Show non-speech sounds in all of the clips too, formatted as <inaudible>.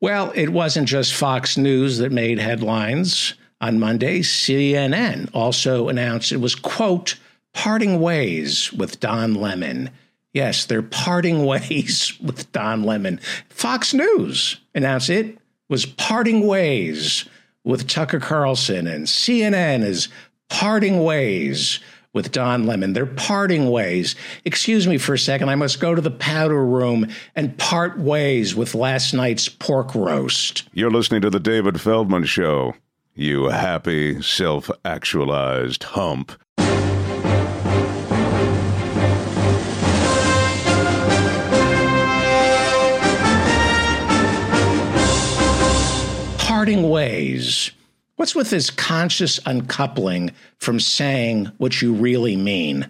Well, it wasn't just Fox News that made headlines. On Monday, CNN also announced it was, quote, parting ways with Don Lemon. Yes, they're parting <laughs> ways with Don Lemon. Fox News announced it was parting ways with Tucker Carlson, and CNN is parting ways with Don Lemon. They're parting ways. Excuse me for a second. I must go to the powder room and part ways with last night's pork roast. You're listening to The David Feldman Show. You happy, self actualized hump. Parting ways. What's with this conscious uncoupling from saying what you really mean?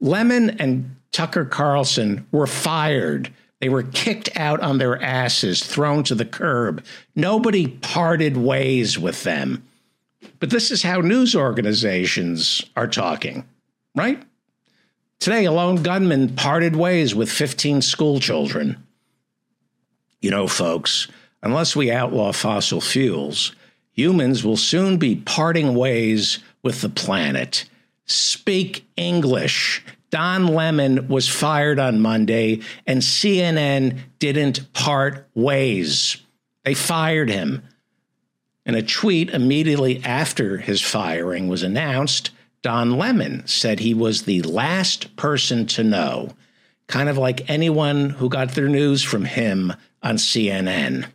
Lemon and Tucker Carlson were fired. They were kicked out on their asses, thrown to the curb. Nobody parted ways with them. But this is how news organizations are talking, right? Today, a lone gunman parted ways with 15 school children. You know, folks, unless we outlaw fossil fuels, humans will soon be parting ways with the planet. Speak English. Don Lemon was fired on Monday, and CNN didn't part ways. They fired him. In a tweet immediately after his firing was announced, Don Lemon said he was the last person to know, kind of like anyone who got their news from him on CNN.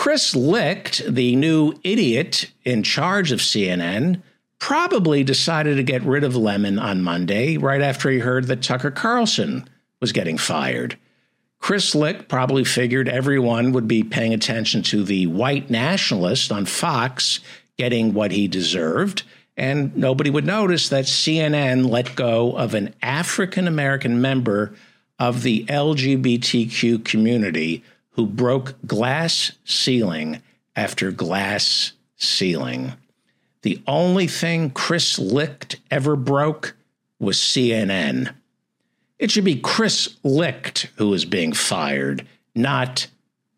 Chris Licht, the new idiot in charge of CNN, probably decided to get rid of Lemon on Monday right after he heard that Tucker Carlson was getting fired. Chris Licht probably figured everyone would be paying attention to the white nationalist on Fox getting what he deserved, and nobody would notice that CNN let go of an African American member of the LGBTQ community who broke glass ceiling after glass ceiling. The only thing Chris Licht ever broke was CNN. It should be Chris Licht who is being fired, not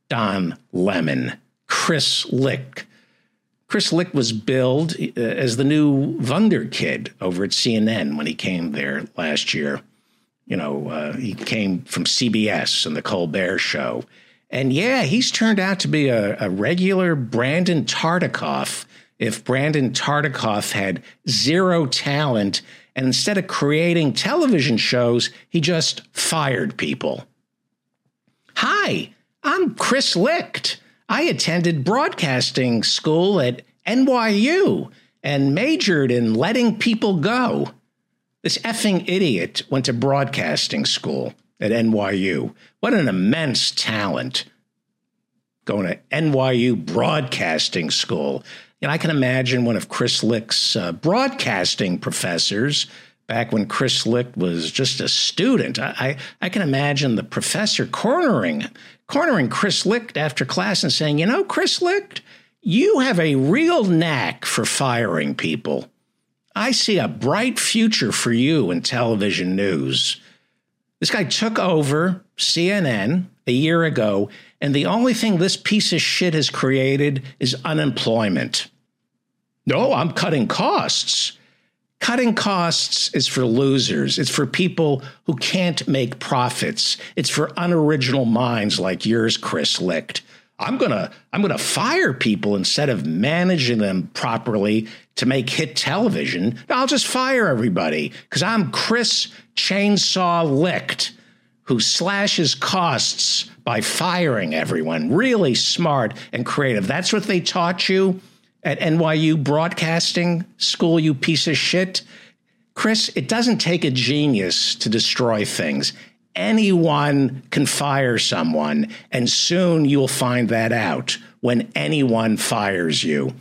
Don Lemon. Chris Licht. Chris Licht was billed uh, as the new Wonder Kid over at CNN when he came there last year. You know, uh, he came from CBS and the Colbert Show. And yeah, he's turned out to be a, a regular Brandon Tartikoff. If Brandon Tartikoff had zero talent, and instead of creating television shows, he just fired people. Hi, I'm Chris Licht. I attended broadcasting school at NYU and majored in letting people go. This effing idiot went to broadcasting school at NYU. What an immense talent. Going to NYU Broadcasting School. And I can imagine one of Chris Licht's uh, broadcasting professors back when Chris Licht was just a student. I, I, I, can imagine the professor cornering, cornering Chris Licht after class and saying, you know, Chris Licht, you have a real knack for firing people. I see a bright future for you in television news. This guy took over CNN a year ago, and the only thing this piece of shit has created is unemployment. No, I'm cutting costs. Cutting costs is for losers. It's for people who can't make profits. It's for unoriginal minds like yours, Chris Licht. I'm gonna I'm gonna fire people instead of managing them properly to make hit television. I'll just fire everybody because I'm Chris Chainsaw Licht, who slashes costs by firing everyone. Really smart and creative. That's what they taught you at NYU Broadcasting School, you piece of shit. Chris, it doesn't take a genius to destroy things anyone can fire someone, and soon you'll find that out when anyone fires you.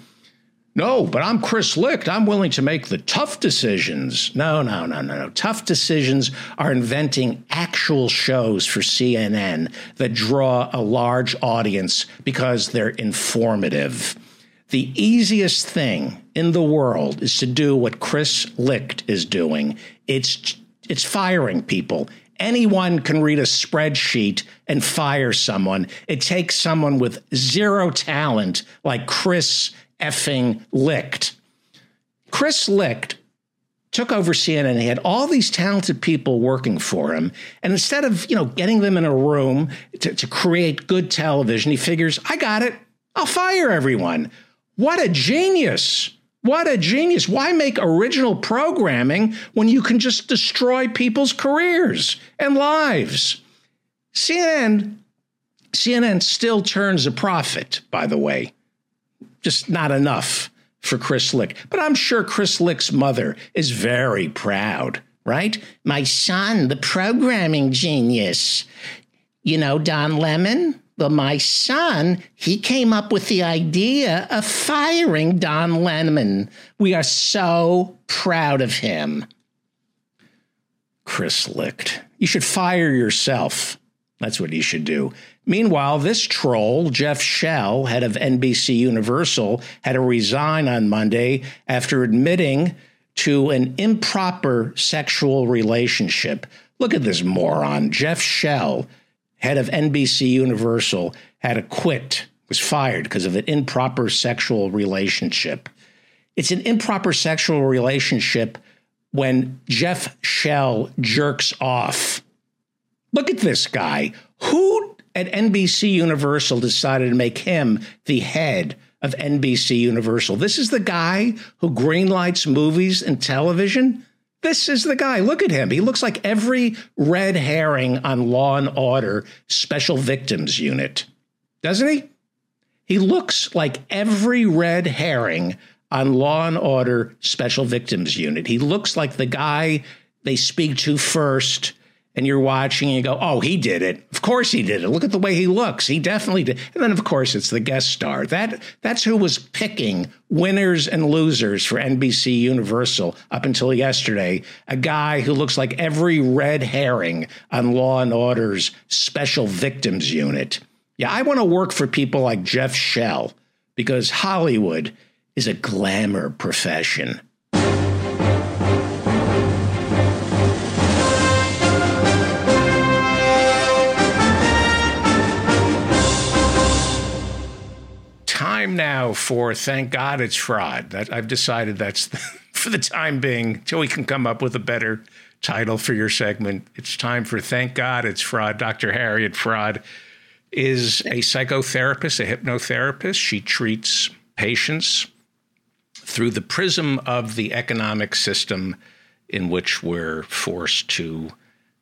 No, but I'm Chris Licht. I'm willing to make the tough decisions. No, no, no, no, no. Tough decisions are inventing actual shows for CNN that draw a large audience because they're informative. The easiest thing in the world is to do what Chris Licht is doing. It's it's firing people anyone can read a spreadsheet and fire someone. It takes someone with zero talent like Chris effing Licht. Chris Licht took over CNN. He had all these talented people working for him. And instead of, you know, getting them in a room to, to create good television, he figures, I got it. I'll fire everyone. What a genius. What a genius. Why make original programming when you can just destroy people's careers and lives? CNN CNN still turns a profit, by the way. Just not enough for Chris Licht. But I'm sure Chris Licht's mother is very proud, right? My son, the programming genius. You know, Don Lemon, but my son, he came up with the idea of firing Don Lemon. We are so proud of him. Chris Licht. you should fire yourself. That's what you should do. Meanwhile, this troll, Jeff Shell, head of NBC Universal, had to resign on Monday after admitting to an improper sexual relationship. Look at this moron, Jeff Shell, head of NBC Universal, had to quit, was fired because of an improper sexual relationship. It's an improper sexual relationship when Jeff Shell jerks off. Look at this guy. Who at NBC Universal decided to make him the head of NBC Universal? This is the guy who greenlights movies and television. This is the guy. Look at him. He looks like every red herring on Law and Order Special Victims Unit, doesn't he? He looks like every red herring on Law and Order Special Victims Unit. He looks like the guy they speak to first and you're watching and you go, oh, he did it. Of course he did it. Look at the way he looks. He definitely did. And then of course it's the guest star. That that's who was picking winners and losers for NBC Universal up until yesterday. A guy who looks like every red herring on Law and Order's Special Victims Unit. Yeah, I want to work for people like Jeff Shell because Hollywood is a glamour profession. Time now for thank God it's Fraad. That I've decided that's the, <laughs> for the time being until we can come up with a better title for your segment. It's time for thank God it's Fraad. Dr. Harriet Fraad is a psychotherapist, a hypnotherapist. She treats patients through the prism of the economic system in which we're forced to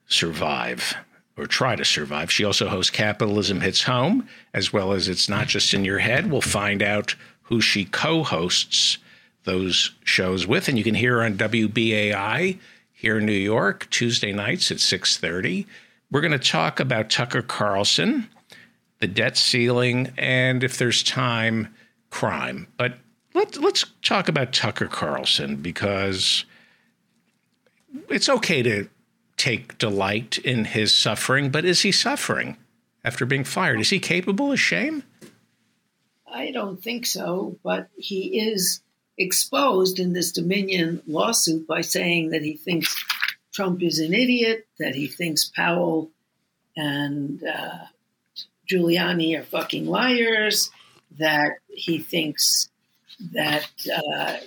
survive or try to survive. She also hosts Capitalism Hits Home, as well as It's Not Just in Your Head. We'll find out who she co hosts those shows with. And you can hear on WBAI here in New York, Tuesday nights at 6.30. We're going to talk about Tucker Carlson, the debt ceiling, and if there's time, crime. But let, let's talk about Tucker Carlson because it's okay to take delight in his suffering, but is he suffering after being fired? Is he capable of shame? I don't think so, but he is exposed in this Dominion lawsuit by saying that he thinks Trump is an idiot, that he thinks Powell and uh, Giuliani are fucking liars, that he thinks that uh,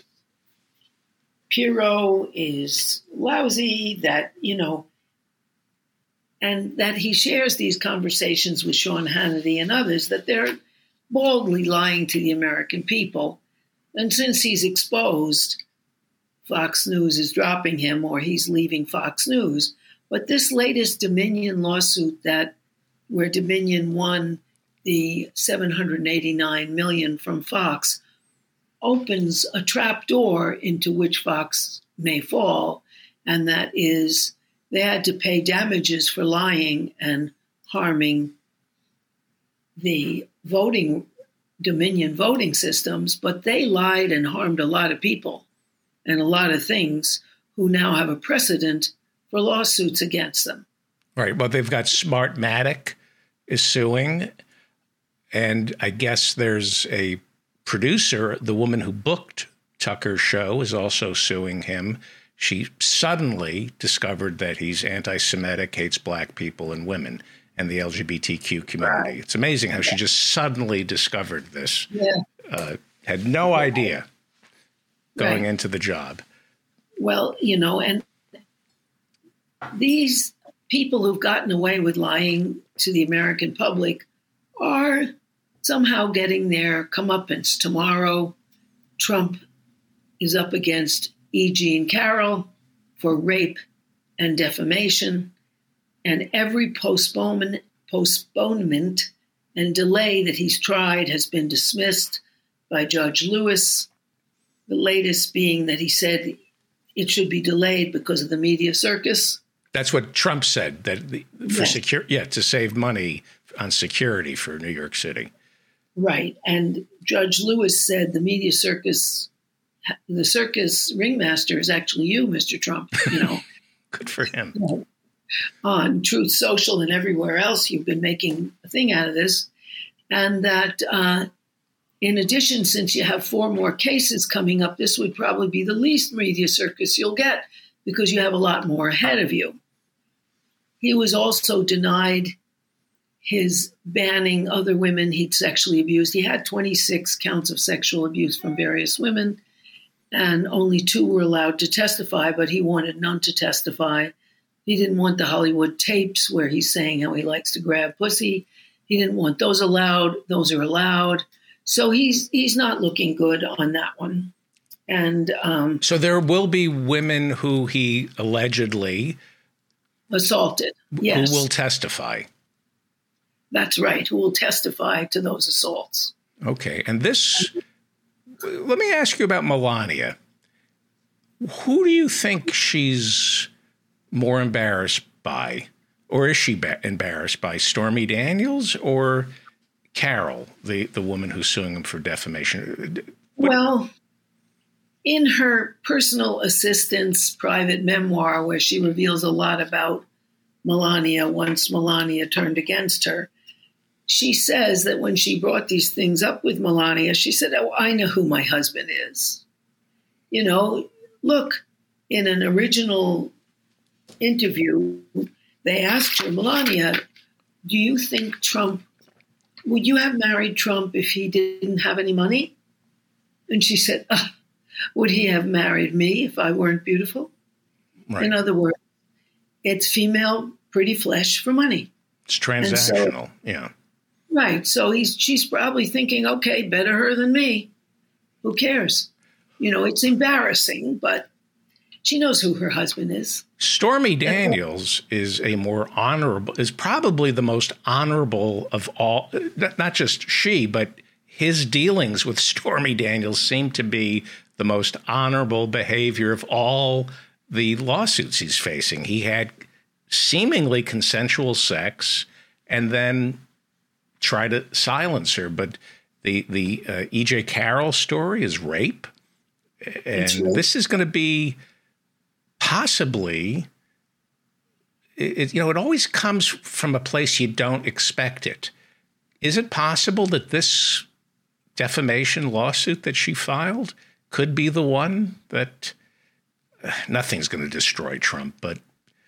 Pirro is lousy, that, you know, and that he shares these conversations with Sean Hannity and others, that they're baldly lying to the American people. And since he's exposed, Fox News is dropping him or he's leaving Fox News. But this latest Dominion lawsuit that where Dominion won the 789 million from Fox opens a trap door into which Fox may fall, and that is they had to pay damages for lying and harming the voting Dominion voting systems, but they lied and harmed a lot of people and a lot of things who now have a precedent for lawsuits against them. Right. Well, they've got Smartmatic is suing, and I guess there's a producer, the woman who booked Tucker's show, is also suing him. she suddenly discovered that he's anti Semitic, hates black people and women and the LGBTQ community. Right. It's amazing how she just suddenly discovered this. Yeah. Uh, had no idea going right. into the job. Well, you know, and these people who've gotten away with lying to the American public are somehow getting their comeuppance. Tomorrow, Trump is up against E. Jean Carroll for rape and defamation, and every postponement, postponement and delay that he's tried has been dismissed by Judge Lewis. The latest being that he said it should be delayed because of the media circus. That's what Trump said that the, for yeah. secure yeah to save money on security for New York City. Right, and Judge Lewis said the media circus, the circus ringmaster is actually you, Mr. Trump. You know, <laughs> good for him. You know, on Truth Social and everywhere else, you've been making a thing out of this, and that uh, in addition, since you have four more cases coming up, this would probably be the least media circus you'll get because you have a lot more ahead of you. He was also denied his banning other women he'd sexually abused. He had 26 counts of sexual abuse from various women, and only two were allowed to testify, but he wanted none to testify. He didn't want the Hollywood tapes where he's saying how he likes to grab pussy. He didn't want those allowed. Those are allowed. So he's he's not looking good on that one. And um, so there will be women who he allegedly assaulted. Yes, who will testify. That's right. Who will testify to those assaults? Okay, and this. Let me ask you about Melania. Who do you think she's more embarrassed by, or is she embarrassed by Stormy Daniels or Carroll, the, the woman who's suing him for defamation? What? Well, in her personal assistant's private memoir, where she reveals a lot about Melania once Melania turned against her, she says that when she brought these things up with Melania, she said, Oh, I know who my husband is. You know, look, in an original interview, they asked her, Melania, do you think Trump would you have married Trump if he didn't have any money? And she said, uh, Would he have married me if I weren't beautiful? Right. In other words, it's female pretty flesh for money. It's transactional. So, yeah. Right. So he's she's probably thinking, okay, better her than me. Who cares? You know, it's embarrassing, but she knows who her husband is. Stormy Daniels is a more honorable, is probably the most honorable of all, not just she, but his dealings with Stormy Daniels seem to be the most honorable behavior of all the lawsuits he's facing. He had seemingly consensual sex and then try to silence her. But the the uh, EJ Carroll story is rape, and this is going to be possibly it, you know it always comes from a place you don't expect it is it possible that this defamation lawsuit that she filed could be the one that uh, nothing's going to destroy trump but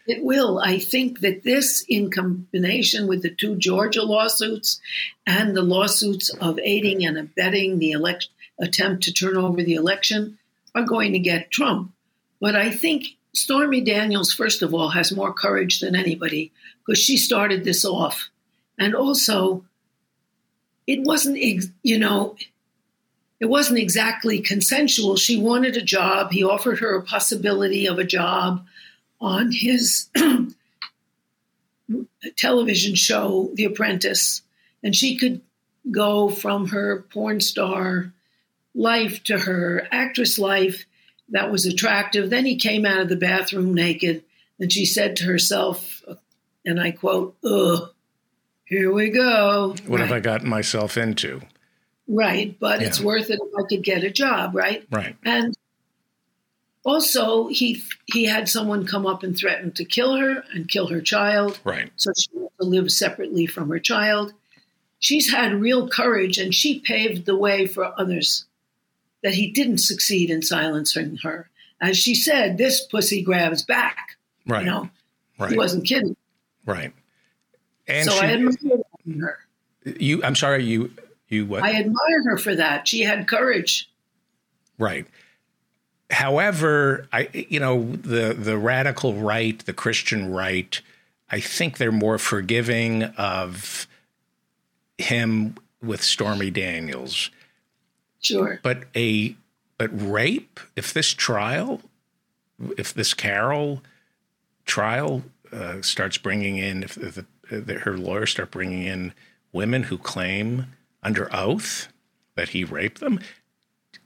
it will. I think that this, in combination with the two Georgia lawsuits and the lawsuits of aiding and abetting the elect- attempt to turn over the election, are going to get Trump. But I think Stormy Daniels, first of all, has more courage than anybody because she started this off. And also, it wasn't, you know, it wasn't exactly consensual. She wanted a job. He offered her a possibility of a job on his <clears throat> television show, The Apprentice. And she could go from her porn star life to her actress life that was attractive. Then he came out of the bathroom naked, and she said to herself, and I quote, Ugh, here we go. What right. have I gotten myself into? Right, but yeah. it's worth it if I could get a job, right? Right. And also, he he had someone come up and threaten to kill her and kill her child. Right. So she had to live separately from her child. She's had real courage, and she paved the way for others that he didn't succeed in silencing her as she said, this pussy grabs back. Right. You know, right. he wasn't kidding. Right. And so she, I admire her. you, I'm sorry, you, you what? I admire her for that. She had courage. Right. However, I you know the the radical right, the Christian right, I think they're more forgiving of him with Stormy Daniels. Sure. But a but rape, if this trial, if this Carroll trial uh, starts bringing in, if the, the, her lawyers start bringing in women who claim under oath that he raped them,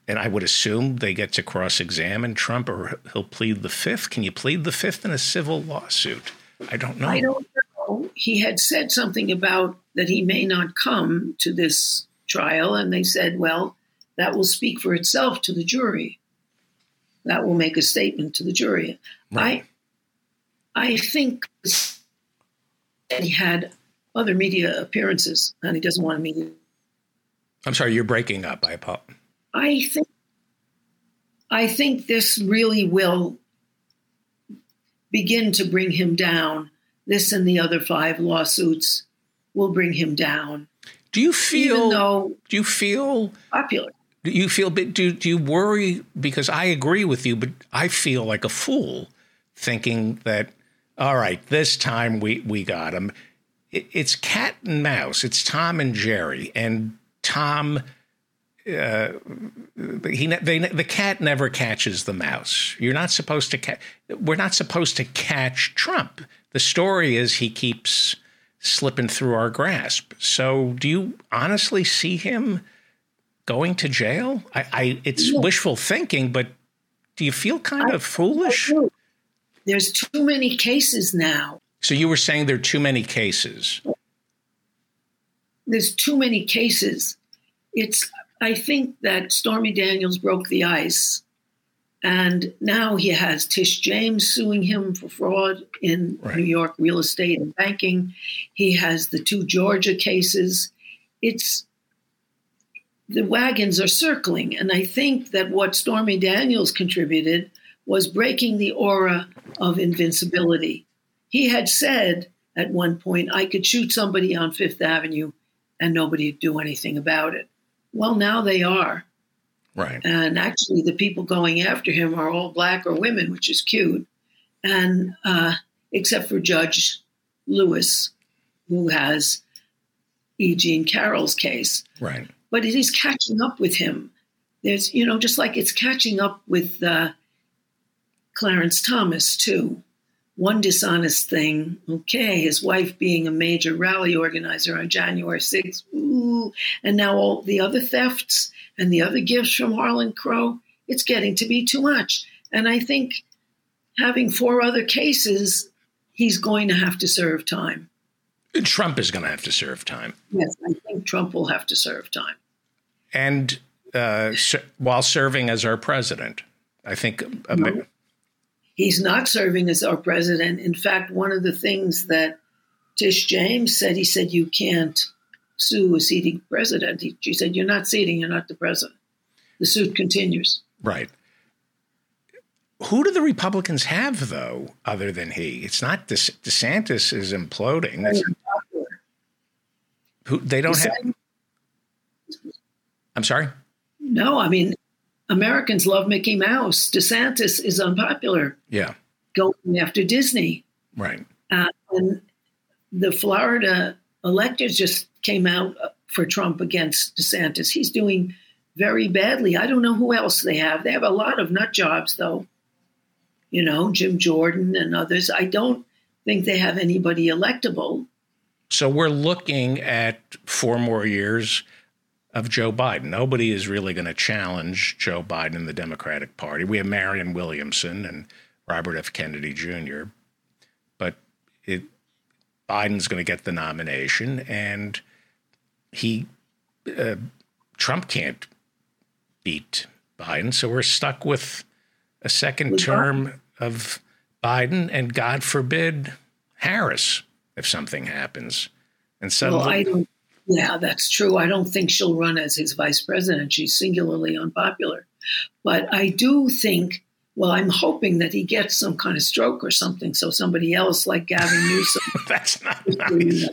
and I would assume they get to cross examine Trump or he'll plead the fifth. Can you plead the fifth in a civil lawsuit? I don't know. I don't know. He had said something about that he may not come to this trial, and they said, well, that will speak for itself to the jury. That will make a statement to the jury. Right. I I think that he had other media appearances, and he doesn't want to media. I'm sorry, you're breaking up. I apologize. I think I think this really will begin to bring him down. This and the other five lawsuits will bring him down. Do you feel? Even though do you feel popular? Do you feel? Do do you worry? Because I agree with you, but I feel like a fool thinking that all right, this time we we got him. It, it's cat and mouse. It's Tom and Jerry, and Tom. Uh, he they, the cat never catches the mouse. You're not supposed to catch. We're not supposed to catch Trump. The story is he keeps slipping through our grasp. So, do you honestly see him going to jail? I, I it's No. wishful thinking, but do you feel kind I- of foolish? There's too many cases now. So you were saying there are too many cases. There's too many cases. It's I think that Stormy Daniels broke the ice. And now he has Tish James suing him for fraud in Right. New York real estate and banking. He has the two Georgia cases. It's the wagons are circling. And I think that what Stormy Daniels contributed was breaking the aura of invincibility. He had said at one point, I could shoot somebody on Fifth Avenue and nobody would do anything about it. Well, now they are. Right. And actually, the people going after him are all black or women, which is cute. And uh, except for Judge Lewis, who has E. Jean Carroll's case. Right. But it is catching up with him. There's, you know, just like it's catching up with uh, Clarence Thomas, too. One dishonest thing, okay, his wife being a major rally organizer on January 6th, ooh, and now all the other thefts and the other gifts from Harlan Crow, it's getting to be too much. And I think having four other cases, he's going to have to serve time. Trump is going to have to serve time, Yes, I think Trump will have to serve time. and uh, while serving as our president, I think. No. He's not serving as our president. In fact, one of the things that Tish James said, he said, you can't sue a seating president. He, she said, you're not seating, you're not the president. The suit continues. Right. Who do the Republicans have, though, other than he? It's not DeS- DeSantis is imploding. Who they don't have. I'm sorry. No, I mean, Americans love Mickey Mouse. DeSantis is unpopular, Yeah. going after Disney. Right. Uh, and the Florida electors just came out for Trump against DeSantis. He's doing very badly. I don't know who else they have. They have a lot of nut jobs, though. You know, Jim Jordan and others. I don't think they have anybody electable. So we're looking at four more years of Joe Biden. Nobody is really going to challenge Joe Biden in the Democratic Party. We have Marianne Williamson and Robert F. Kennedy Jr., but it, Biden's going to get the nomination, and he uh, Trump can't beat Biden, so we're stuck with a second term of Biden, and God forbid Harris if something happens. And suddenly, Well, I don't. Yeah, that's true. I don't think she'll run as his vice president. She's singularly unpopular. But I do think Well, I'm hoping that he gets some kind of stroke or something, so somebody else like Gavin Newsom. <laughs> That's not nice.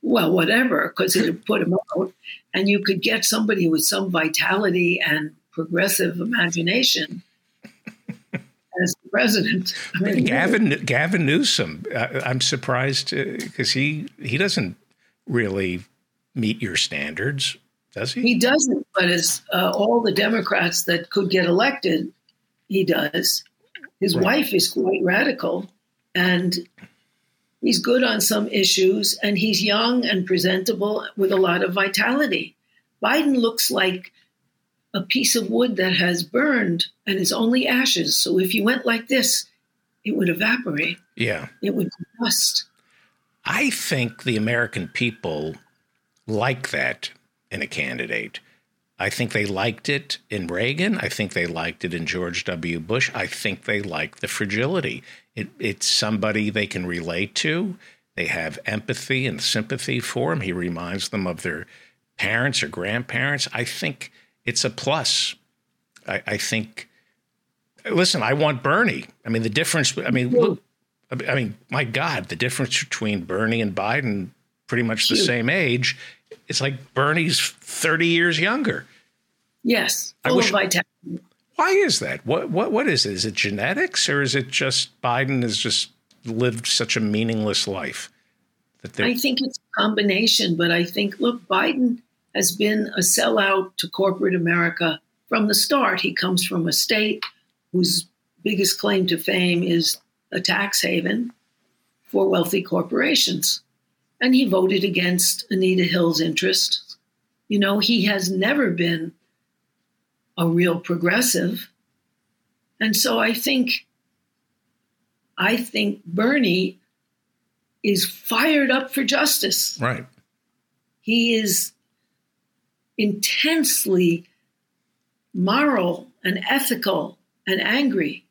Well, whatever, because it'd put him out, and you could get somebody with some vitality and progressive imagination <laughs> as the president. I mean, Gavin Gavin Newsom. Uh, I'm surprised because he he doesn't really meet your standards, does he? He doesn't, but as uh, all the Democrats that could get elected, he does. His Right. wife is quite radical, and he's good on some issues, and he's young and presentable with a lot of vitality. Biden looks like a piece of wood that has burned and is only ashes. So if you went like this, it would evaporate. Yeah. It would rust. I think the American people like that in a candidate. I think they liked it in Reagan. I think they liked it in George W. Bush. I think they like the fragility. It, it's somebody they can relate to. They have empathy and sympathy for him. He reminds them of their parents or grandparents. I think it's a plus. I, I think. Listen, I want Bernie. I mean, the difference. I mean, look. I mean, my God, the difference between Bernie and Biden, pretty much the same age. It's like Bernie's 30 years younger. Yes, I full wish- of vitality. Why is that? What what what is it? Is it genetics or is it just Biden has just lived such a meaningless life? That I think it's a combination, but I think, look, Biden has been a sellout to corporate America from the start. He comes from a state whose biggest claim to fame is a tax haven for wealthy corporations. And he voted against Anita Hill's interest. You know, he has never been a real progressive. And so I think I think Bernie is fired up for justice. right. He is intensely moral and ethical and angry.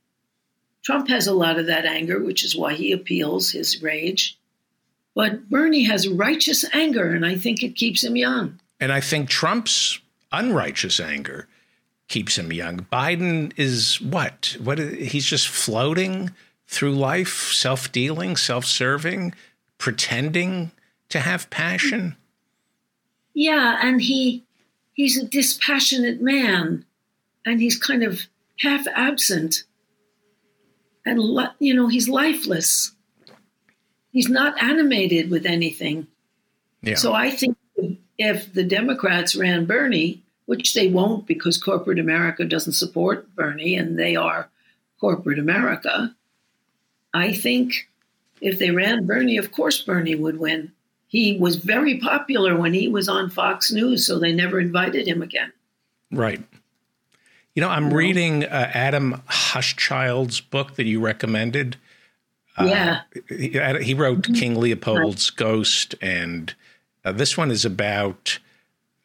Trump has a lot of that anger, which is why he appeals his rage. But Bernie has righteous anger, and I think it keeps him young. And I think Trump's unrighteous anger keeps him young. Biden is what? What he's just floating through life, self-dealing, self-serving, pretending to have passion. Yeah, and he he's a dispassionate man, and he's kind of half absent, and you know he's lifeless. He's not animated with anything. Yeah. So I think if the Democrats ran Bernie, which they won't because corporate America doesn't support Bernie, and they are corporate America, I think if they ran Bernie, of course Bernie would win. He was very popular when he was on Fox News, so they never invited him again. Right. You know, I'm reading uh, Adam Hochschild's book that you recommended. Yeah. He, he wrote King Leopold's Ghost, and uh, this one is about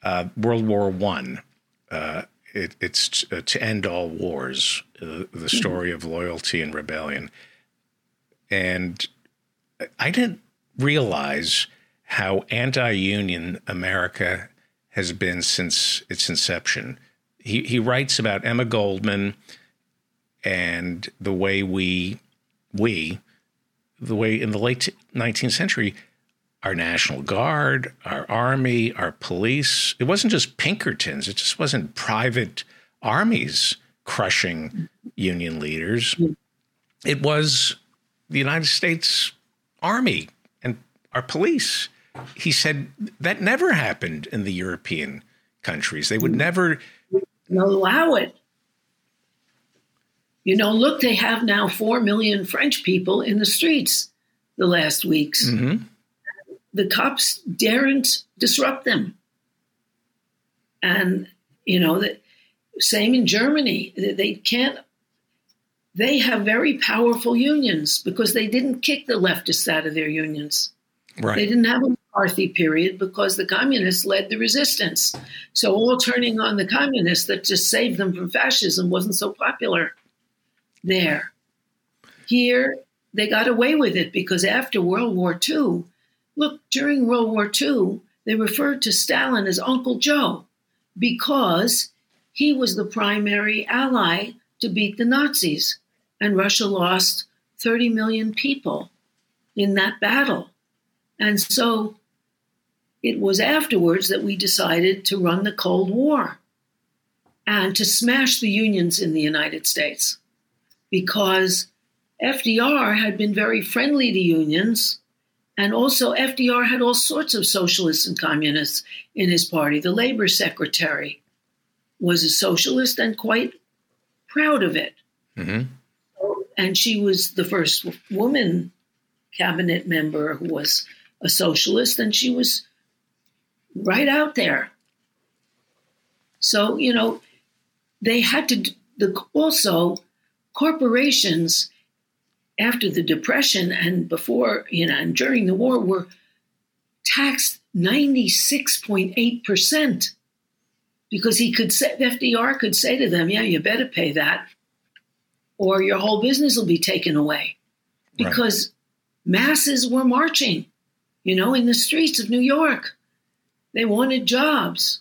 uh, World War One. Uh, it, it's uh, to end all wars, uh, the story of loyalty and rebellion. And I didn't realize how anti-union America has been since its inception. He he writes about Emma Goldman and the way we we the way in the late 19th century our national guard our army our police it wasn't just pinkertons it just wasn't private armies crushing union leaders. It was the united states army and our police. He said that never happened in the european countries. They would never allow it. You know, look, they have now 4 million French people in the streets the last weeks. Mhm. The cops daren't disrupt them. And, you know, the, same in Germany. They- They can't, they have very powerful unions because they didn't kick the leftists out of their unions. Right. They didn't have a McCarthy period because the communists led the resistance. So all turning on the communists that just saved them from fascism wasn't so popular there. Here, they got away with it because after World War II, look, during World War II, they referred to Stalin as Uncle Joe because he was the primary ally to beat the Nazis. And Russia lost 30 million people in that battle. And so it was afterwards that we decided to run the Cold War and to smash the unions in the United States because FDR had been very friendly to unions. And also, FDR had all sorts of socialists and communists in his party. The labor secretary was a socialist and quite proud of it. Mm-hmm. And she was the first woman cabinet member who was a socialist, and she was right out there. So, you know, they had to the, also corporations after the depression and before you know and during the war were taxed 96.8% because he could say FDR could say to them, "Yeah, you better pay that or your whole business will be taken away." Because right. masses were marching, you know, in the streets of New York. They wanted jobs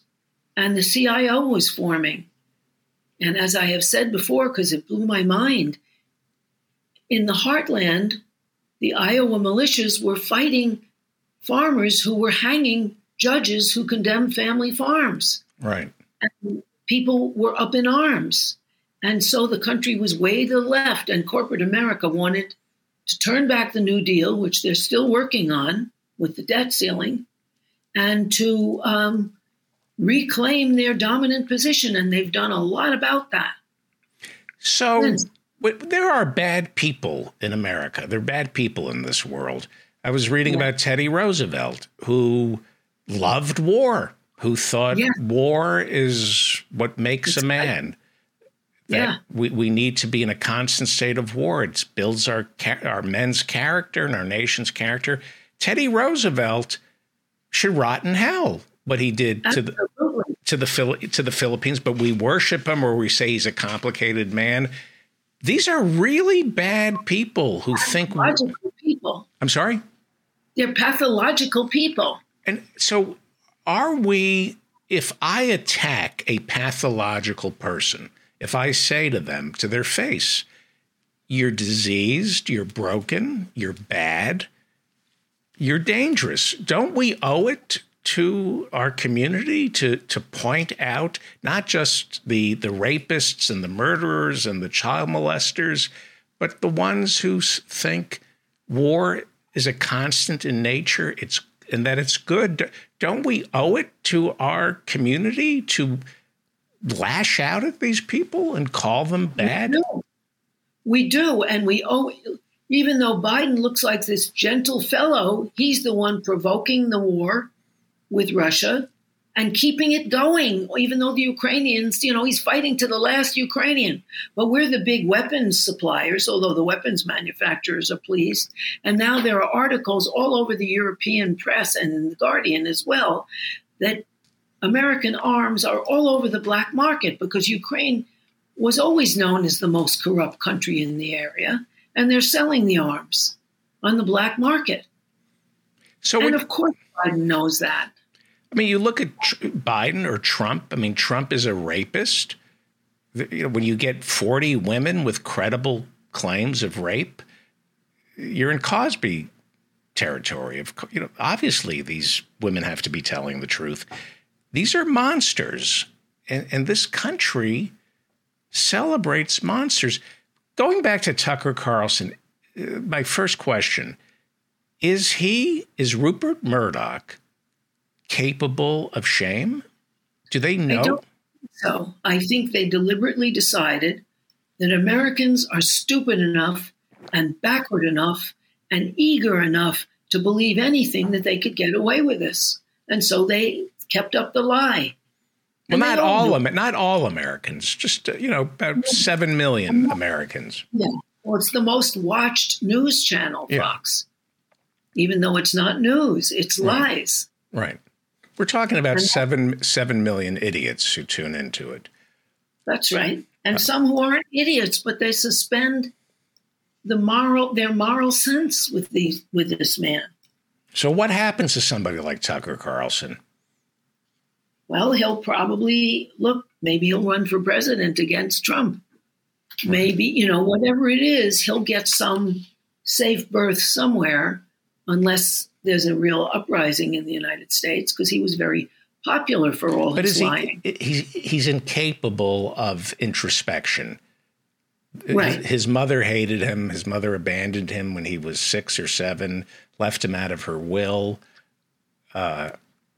and the CIO was forming. And as I have said before, because it blew my mind, in the heartland, the Iowa militias were fighting farmers who were hanging judges who condemned family farms. Right. And people were up in arms. And so the country was way to the left, and corporate America wanted to turn back the New Deal, which they're still working on with the debt ceiling, and to um, reclaim their dominant position, and they've done a lot about that. So there are bad people in America. There are bad people in this world. I was reading yeah. about Teddy Roosevelt, who loved war, who thought yeah. war is what makes it's a man. That yeah. we, we need to be in a constant state of war. It builds our our men's character and our nation's character. Teddy Roosevelt should rot in hell what he did Absolutely. to the to the to the Philippines, but we worship him or we say he's a complicated man. These are really bad people who think people. I'm sorry? They're pathological people. And so are we if I attack a pathological person, if I say to them to their face, you're diseased, you're broken, you're bad, you're dangerous. Don't we owe it to our community to to point out not just the the rapists and the murderers and the child molesters, but the ones who think war is a constant in nature. It's and that it's good. Don't we owe it to our community to lash out at these people and call them bad? We do, we do and we owe. Even though Biden looks like this gentle fellow, he's the one provoking the war with Russia and keeping it going, even though the Ukrainians, you know, he's fighting to the last Ukrainian. But we're the big weapons suppliers, although the weapons manufacturers are pleased. And now there are articles all over the European press and in The Guardian as well that American arms are all over the black market because Ukraine was always known as the most corrupt country in the area, and they're selling the arms on the black market. So, and of course, Biden knows that. I mean, you look at Biden or Trump. I mean, Trump is a rapist. You know, when you get 40 women with credible claims of rape, you're in Cosby territory. Of you know, obviously these women have to be telling the truth. These are monsters, and, and this country celebrates monsters. Going back to Tucker Carlson, uh, my first question is he is Rupert Murdoch capable of shame? Do they know? So I think they deliberately decided that Americans are stupid enough and backward enough and eager enough to believe anything that they could get away with this, and so they kept up the lie. Well, not all, all not all Americans, just uh, you know, about seven million Americans. Yeah, well, it's the most watched news channel, Fox. Yeah. Even though it's not news, it's right. lies. Right. We're talking about seven seven million idiots who tune into it. That's right, and uh, some who aren't idiots, but they suspend the moral their moral sense with these with this man. So, what happens to somebody like Tucker Carlson? Well, he'll probably look. Maybe he'll run for president against Trump. maybe, you know, whatever it is, he'll get some safe berth somewhere, unless there's a real uprising in the United States, because he was very popular for all but his is lying. he, he's, he's incapable of introspection. Right. His mother hated him. His mother abandoned him when he was six or seven, left him out of her will. Uh,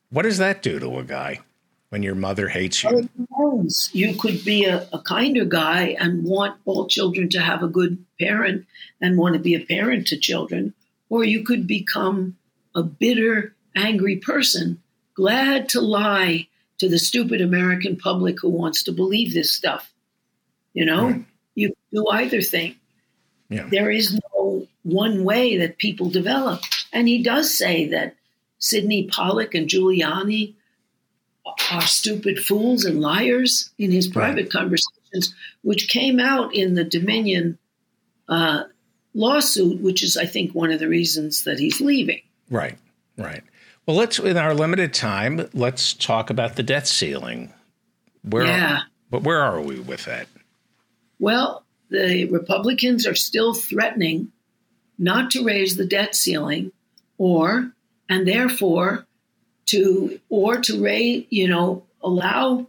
what does that do to a guy when your mother hates you? Well. You could be a, a kinder guy and want all children to have a good parent and want to be a parent to children, or you could become a bitter, angry person, glad to lie to the stupid American public who wants to believe this stuff. You know, Right. you can do either thing. Yeah. There is no one way that people develop. And he does say that Sidney Powell and Giuliani are stupid fools and liars in his private conversations, which came out in the Dominion uh, lawsuit, which is, I think, one of the reasons that he's leaving. Right, right. Well, let's in our limited time, let's talk about the debt ceiling. Where, Yeah. but where are we with that? Well, the Republicans are still threatening not to raise the debt ceiling or, and therefore, to, or to raise, you know, allow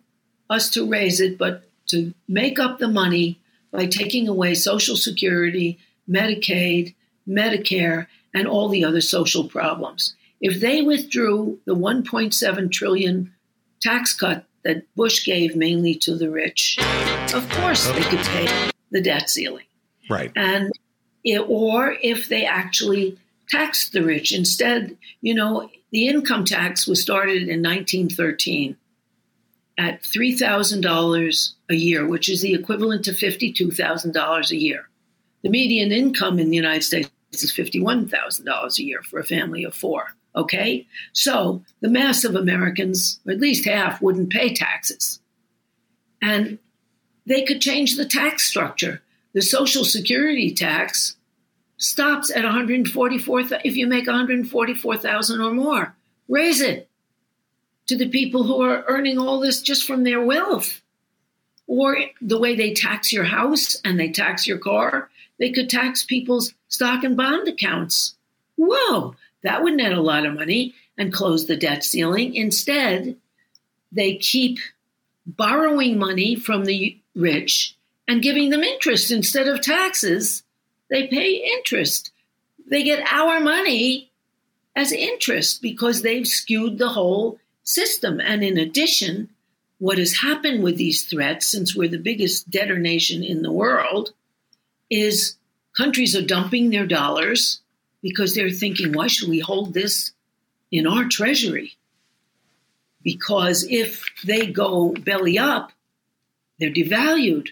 us to raise it, but to make up the money by taking away Social Security, Medicaid, Medicare, and all the other social problems. If they withdrew the 1.7 trillion tax cut that Bush gave mainly to the rich, of course they could take the debt ceiling. Right. And it, or if they actually taxed the rich instead, you know, the income tax was started in 1913 at $3,000 a year, which is the equivalent to $52,000 a year. The median income in the United States is $51,000 a year for a family of four. Okay? So the mass of Americans, or at least half, wouldn't pay taxes. And they could change the tax structure. The Social Security tax stops at 144 if you make 144,000 or more. Raise it to the people who are earning all this just from their wealth. Or the way they tax your house and they tax your car, they could tax people's stock and bond accounts. Whoa, that would net a lot of money and close the debt ceiling. Instead, they keep borrowing money from the rich and giving them interest instead of taxes. They pay interest. They get our money as interest because they've skewed the whole system. And in addition, what has happened with these threats, since we're the biggest debtor nation in the world, is countries are dumping their dollars because they're thinking, why should we hold this in our treasury? Because if they go belly up, they're devalued.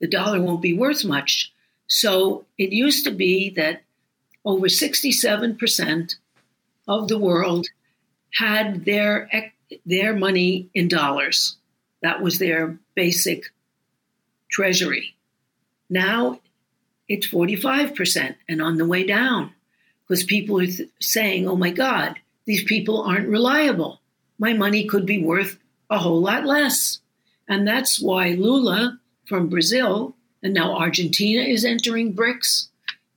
The dollar won't be worth much. So it used to be that over 67% of the world had their their money in dollars. That was their basic treasury. Now it's 45% and on the way down because people are th- saying, oh my God, these people aren't reliable. My money could be worth a whole lot less. And that's why Lula from Brazil, and now Argentina is entering BRICS,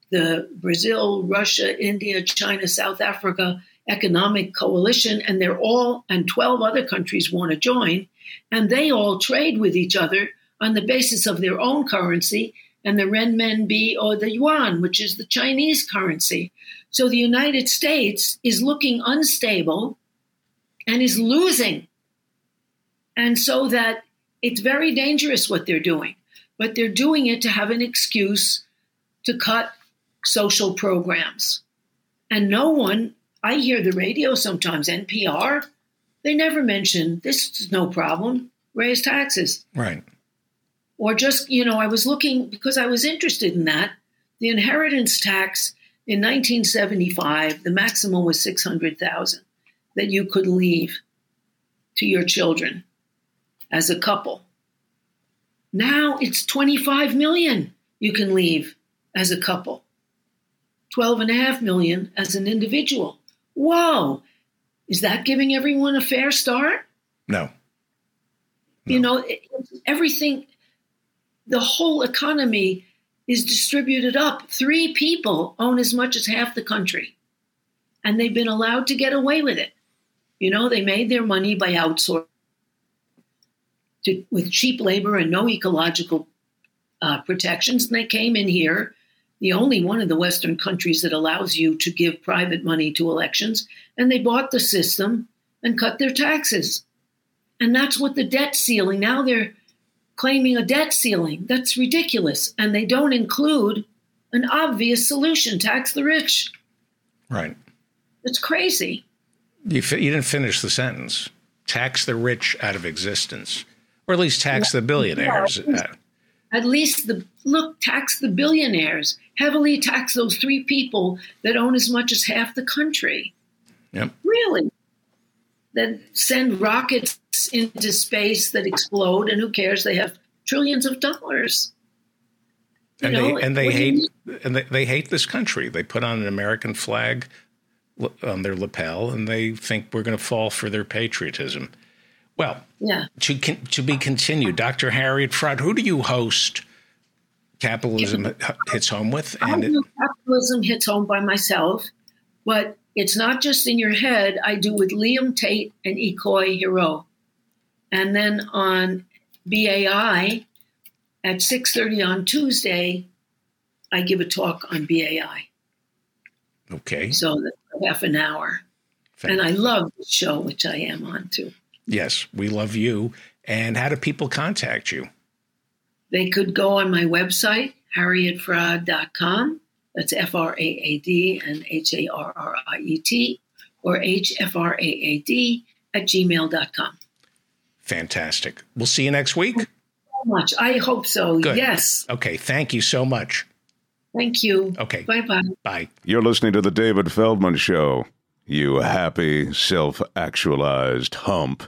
the Brazil, Russia, India, China, South Africa economic coalition, and they're all, and 12 other countries want to join, and they all trade with each other on the basis of their own currency and the renminbi or the yuan, which is the Chinese currency. So the United States is looking unstable and is losing. And so that it's very dangerous what they're doing, but they're doing it to have an excuse to cut social programs. And no one, I hear the radio sometimes, NPR, they never mention this is no problem, raise taxes. Right. Or just, you know, I was looking because I was interested in that. The inheritance tax in 1975, the maximum was 600,000 that you could leave to your children as a couple. Now it's 25 million you can leave as a couple. 12 and a half million as an individual. Whoa. Is that giving everyone a fair start? No. You know, it, everything the whole economy is distributed up. Three people own as much as half the country, and they've been allowed to get away with it. You know, they made their money by outsourcing to, with cheap labor and no ecological uh, protections. And they came in here, the only one of the Western countries that allows you to give private money to elections, and they bought the system and cut their taxes. And that's what the debt ceiling. Now they're claiming a debt ceiling. That's ridiculous. And they don't include an obvious solution tax the rich. Right. It's crazy. You, fi- you didn't finish the sentence. Tax the rich out of existence, or at least tax the billionaires. Yeah. At least the look, tax the billionaires, heavily tax those three people that own as much as half the country. Yep. Really? That send rockets into space that explode, and who cares? They have trillions of dollars. You and know, they and they what do you hate and they, they hate this country. They put on an American flag on their lapel, and they think we're going to fall for their patriotism. Well, Yeah. to to be continued, Dr. Harriet Fraad. Who do you host? Capitalism hits home with, and it, capitalism hits home by myself, but it's not just in your head. I do with Liam Tate and Ikoi Hiro. And then on BAI at 6.30 on Tuesday, I give a talk on BAI. okay, So that's half an hour. And I love the show, which I am on too. yes, we love you. And how do people contact you? They could go on my website, harrietfraad.com. That's F R A A D and H A R R I E T, or H F R A A D at gmail.com. Fantastic. We'll see you next week. So much. I hope so. Good. Yes. Okay, thank you so much. Thank you. Okay. Bye bye. Bye. You're listening to The David Feldman Show. You happy, self actualized hump.